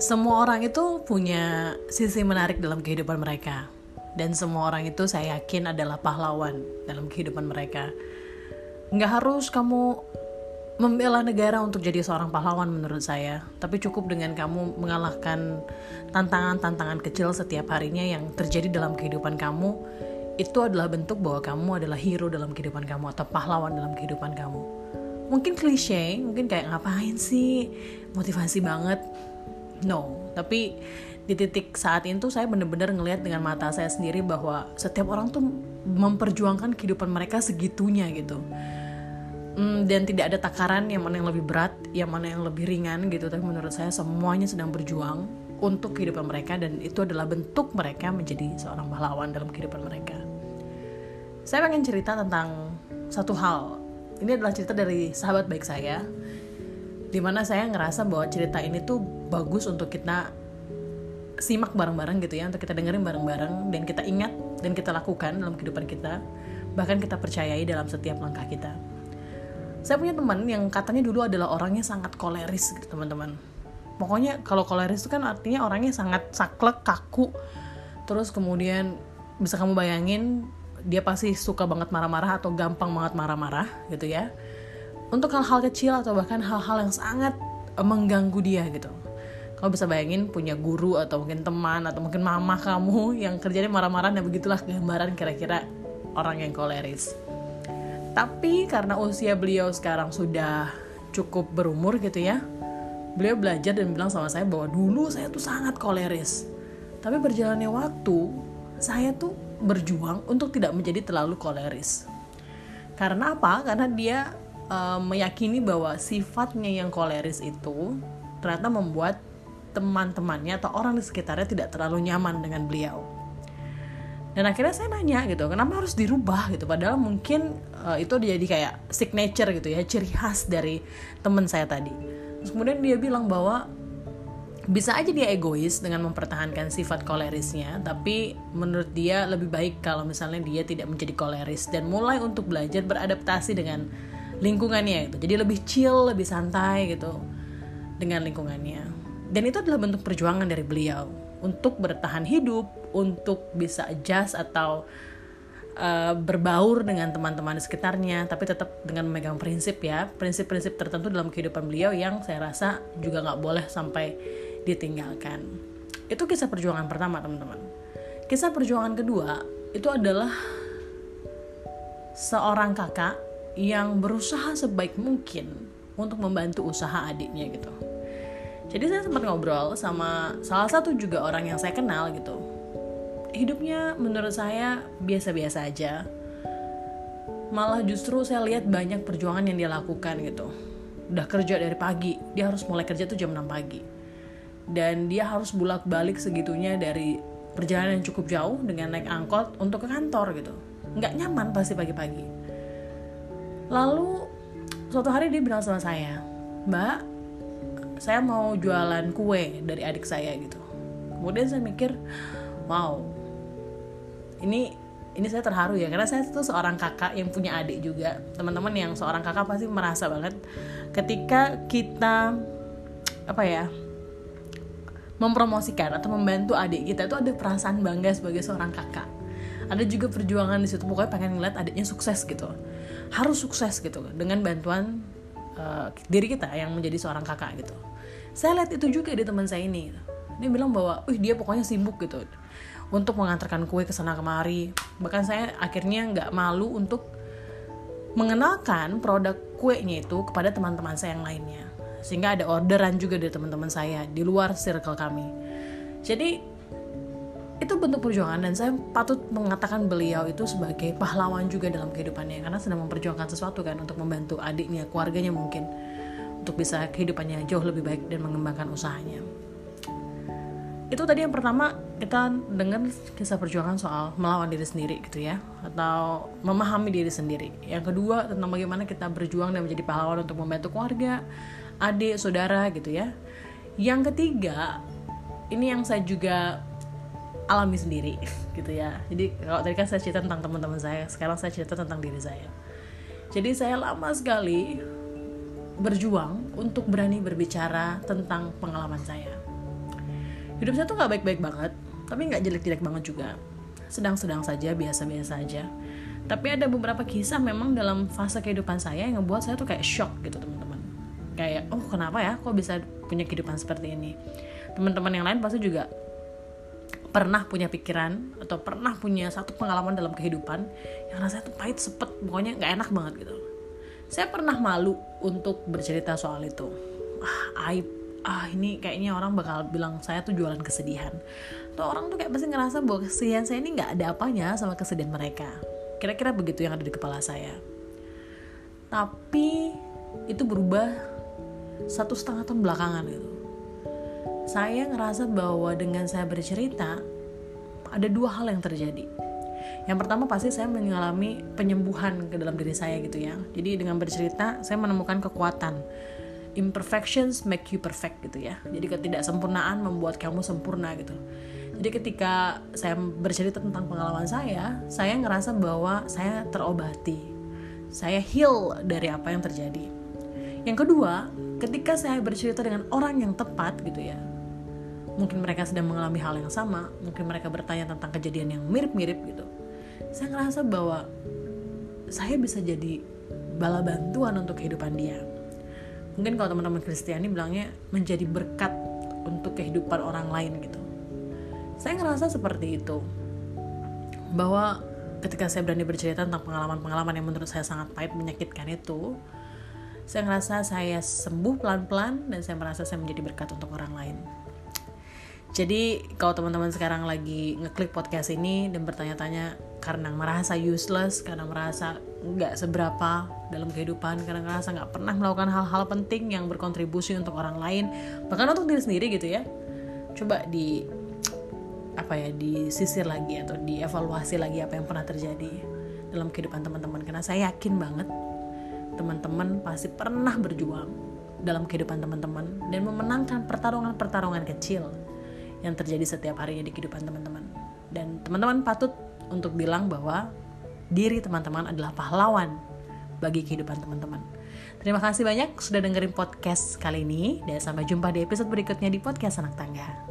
semua orang itu punya sisi menarik dalam kehidupan mereka. Dan semua orang itu saya yakin adalah pahlawan dalam kehidupan mereka. Nggak harus kamu membela negara untuk jadi seorang pahlawan menurut saya. Tapi cukup dengan kamu mengalahkan tantangan-tantangan kecil setiap harinya yang terjadi dalam kehidupan kamu. Itu adalah bentuk bahwa kamu adalah hero dalam kehidupan kamu atau pahlawan dalam kehidupan kamu. Mungkin klise, mungkin kayak ngapain sih, motivasi banget no. Tapi di titik saat itu saya benar-benar ngelihat dengan mata saya sendiri bahwa setiap orang tuh memperjuangkan kehidupan mereka segitunya gitu. Mm, dan tidak ada takaran yang mana yang lebih berat yang mana yang lebih ringan gitu. Tapi menurut saya semuanya sedang berjuang untuk kehidupan mereka dan itu adalah bentuk mereka menjadi seorang pahlawan dalam kehidupan mereka. Saya pengen cerita tentang satu hal. Ini adalah cerita dari sahabat baik saya di mana saya ngerasa bahwa cerita ini tuh bagus untuk kita simak bareng-bareng gitu ya untuk kita dengerin bareng-bareng dan kita ingat dan kita lakukan dalam kehidupan kita bahkan kita percayai dalam setiap langkah kita. Saya punya teman yang katanya dulu adalah orangnya sangat koleris gitu teman-teman. Pokoknya kalau koleris itu kan artinya orangnya sangat saklek kaku. Terus kemudian bisa kamu bayangin dia pasti suka banget marah-marah atau gampang banget marah-marah gitu ya. Untuk hal-hal kecil atau bahkan hal-hal yang sangat eh, mengganggu dia gitu kamu bisa bayangin punya guru atau mungkin teman atau mungkin mama kamu yang kerjanya marah-marah dan begitulah gambaran kira-kira orang yang koleris tapi karena usia beliau sekarang sudah cukup berumur gitu ya beliau belajar dan bilang sama saya bahwa dulu saya tuh sangat koleris tapi berjalannya waktu saya tuh berjuang untuk tidak menjadi terlalu koleris karena apa? Karena dia uh, meyakini bahwa sifatnya yang koleris itu ternyata membuat teman-temannya atau orang di sekitarnya tidak terlalu nyaman dengan beliau. Dan akhirnya saya nanya gitu, kenapa harus dirubah gitu? Padahal mungkin uh, itu jadi kayak signature gitu ya, ciri khas dari teman saya tadi. Terus kemudian dia bilang bahwa bisa aja dia egois dengan mempertahankan sifat kolerisnya, tapi menurut dia lebih baik kalau misalnya dia tidak menjadi koleris dan mulai untuk belajar beradaptasi dengan lingkungannya gitu jadi lebih chill lebih santai gitu dengan lingkungannya dan itu adalah bentuk perjuangan dari beliau. Untuk bertahan hidup untuk bisa adjust atau uh, berbaur dengan teman-teman di sekitarnya tapi tetap dengan memegang prinsip ya. Prinsip-prinsip tertentu dalam kehidupan beliau yang saya rasa juga nggak boleh sampai ditinggalkan. Itu kisah perjuangan pertama teman-teman. Kisah perjuangan kedua itu adalah seorang kakak yang berusaha sebaik mungkin untuk membantu usaha adiknya gitu. Jadi saya sempat ngobrol sama salah satu juga orang yang saya kenal gitu. Hidupnya menurut saya biasa-biasa aja. Malah justru saya lihat banyak perjuangan yang dia lakukan gitu. Udah kerja dari pagi, dia harus mulai kerja tuh jam 6 pagi. Dan dia harus bolak-balik segitunya dari perjalanan yang cukup jauh dengan naik angkot untuk ke kantor gitu. Nggak nyaman pasti pagi-pagi lalu suatu hari dia bilang sama saya mbak saya mau jualan kue dari adik saya gitu. Kemudian saya mikir wow ini ini saya terharu ya karena saya itu seorang kakak yang punya adik juga. Teman-teman yang seorang kakak pasti merasa banget ketika kita apa ya mempromosikan atau membantu adik kita itu ada perasaan bangga sebagai seorang kakak. Ada juga perjuangan di situ pokoknya pengen ngeliat adiknya sukses gitu. Harus sukses gitu dengan bantuan uh, diri kita yang menjadi seorang kakak gitu saya lihat itu juga di teman saya ini. Dia bilang bahwa wih dia pokoknya sibuk gitu. Untuk mengantarkan kue ke sana kemari. Bahkan saya akhirnya nggak malu untuk mengenalkan produk kuenya itu kepada teman-teman saya yang lainnya. Sehingga ada orderan juga dari teman-teman saya di luar circle kami. Jadi itu bentuk perjuangan dan saya patut mengatakan beliau itu sebagai pahlawan juga dalam kehidupannya. Karena sedang memperjuangkan sesuatu kan untuk membantu adiknya, keluarganya mungkin untuk bisa kehidupannya jauh lebih baik dan mengembangkan usahanya. Itu tadi yang pertama kita dengar kisah perjuangan soal melawan diri sendiri gitu ya atau memahami diri sendiri. Yang kedua tentang bagaimana kita berjuang dan menjadi pahlawan untuk membantu keluarga, adik, saudara gitu ya. Yang ketiga ini yang saya juga alami sendiri gitu ya jadi kalau tadi kan saya cerita tentang teman-teman saya sekarang saya cerita tentang diri saya jadi saya lama sekali berjuang untuk berani berbicara tentang pengalaman saya. Hidup saya tuh nggak baik-baik banget tapi nggak jelek-jelek banget juga. Sedang-sedang saja biasa-biasa aja. Tapi ada beberapa kisah memang dalam fase kehidupan saya yang ngebuat saya tuh kayak shock gitu teman-teman. Kayak oh kenapa ya kok bisa punya kehidupan seperti ini? Teman-teman yang lain pasti juga pernah punya pikiran atau pernah punya satu pengalaman dalam kehidupan yang rasanya tuh pahit sepet pokoknya nggak enak banget gitu saya pernah malu untuk bercerita soal itu. Ah aib. Ah ini kayaknya orang bakal bilang saya tuh jualan kesedihan. Tuh orang tuh kayak pasti ngerasa bahwa kesedihan saya ini nggak ada apanya sama kesedihan mereka. Kira-kira begitu yang ada di kepala saya. Tapi itu berubah satu setengah tahun belakangan gitu saya ngerasa bahwa dengan saya bercerita ada dua hal yang terjadi. Yang pertama pasti saya mengalami penyembuhan ke dalam diri saya gitu ya. Jadi dengan bercerita saya menemukan kekuatan. Imperfections make you perfect gitu ya. Jadi ketidaksempurnaan membuat kamu sempurna gitu. Jadi ketika saya bercerita tentang pengalaman saya, saya ngerasa bahwa saya terobati. Saya heal dari apa yang terjadi. Yang kedua, ketika saya bercerita dengan orang yang tepat gitu ya, mungkin mereka sedang mengalami hal yang sama mungkin mereka bertanya tentang kejadian yang mirip-mirip gitu saya ngerasa bahwa saya bisa jadi bala bantuan untuk kehidupan dia. Mungkin kalau teman-teman Kristiani bilangnya menjadi berkat untuk kehidupan orang lain gitu. Saya ngerasa seperti itu. Bahwa ketika saya berani bercerita tentang pengalaman-pengalaman yang menurut saya sangat pahit menyakitkan itu saya ngerasa saya sembuh pelan-pelan dan saya merasa saya menjadi berkat untuk orang lain. Jadi kalau teman-teman sekarang lagi ngeklik podcast ini dan bertanya-tanya karena merasa useless, karena merasa nggak seberapa dalam kehidupan, karena merasa nggak pernah melakukan hal-hal penting yang berkontribusi untuk orang lain, bahkan untuk diri sendiri gitu ya, coba di apa ya disisir lagi atau dievaluasi lagi apa yang pernah terjadi dalam kehidupan teman-teman karena saya yakin banget teman-teman pasti pernah berjuang dalam kehidupan teman-teman dan memenangkan pertarungan-pertarungan kecil yang terjadi setiap harinya di kehidupan teman-teman. Dan teman-teman patut untuk bilang bahwa diri teman-teman adalah pahlawan bagi kehidupan teman-teman. Terima kasih banyak sudah dengerin podcast kali ini dan sampai jumpa di episode berikutnya di podcast anak tangga.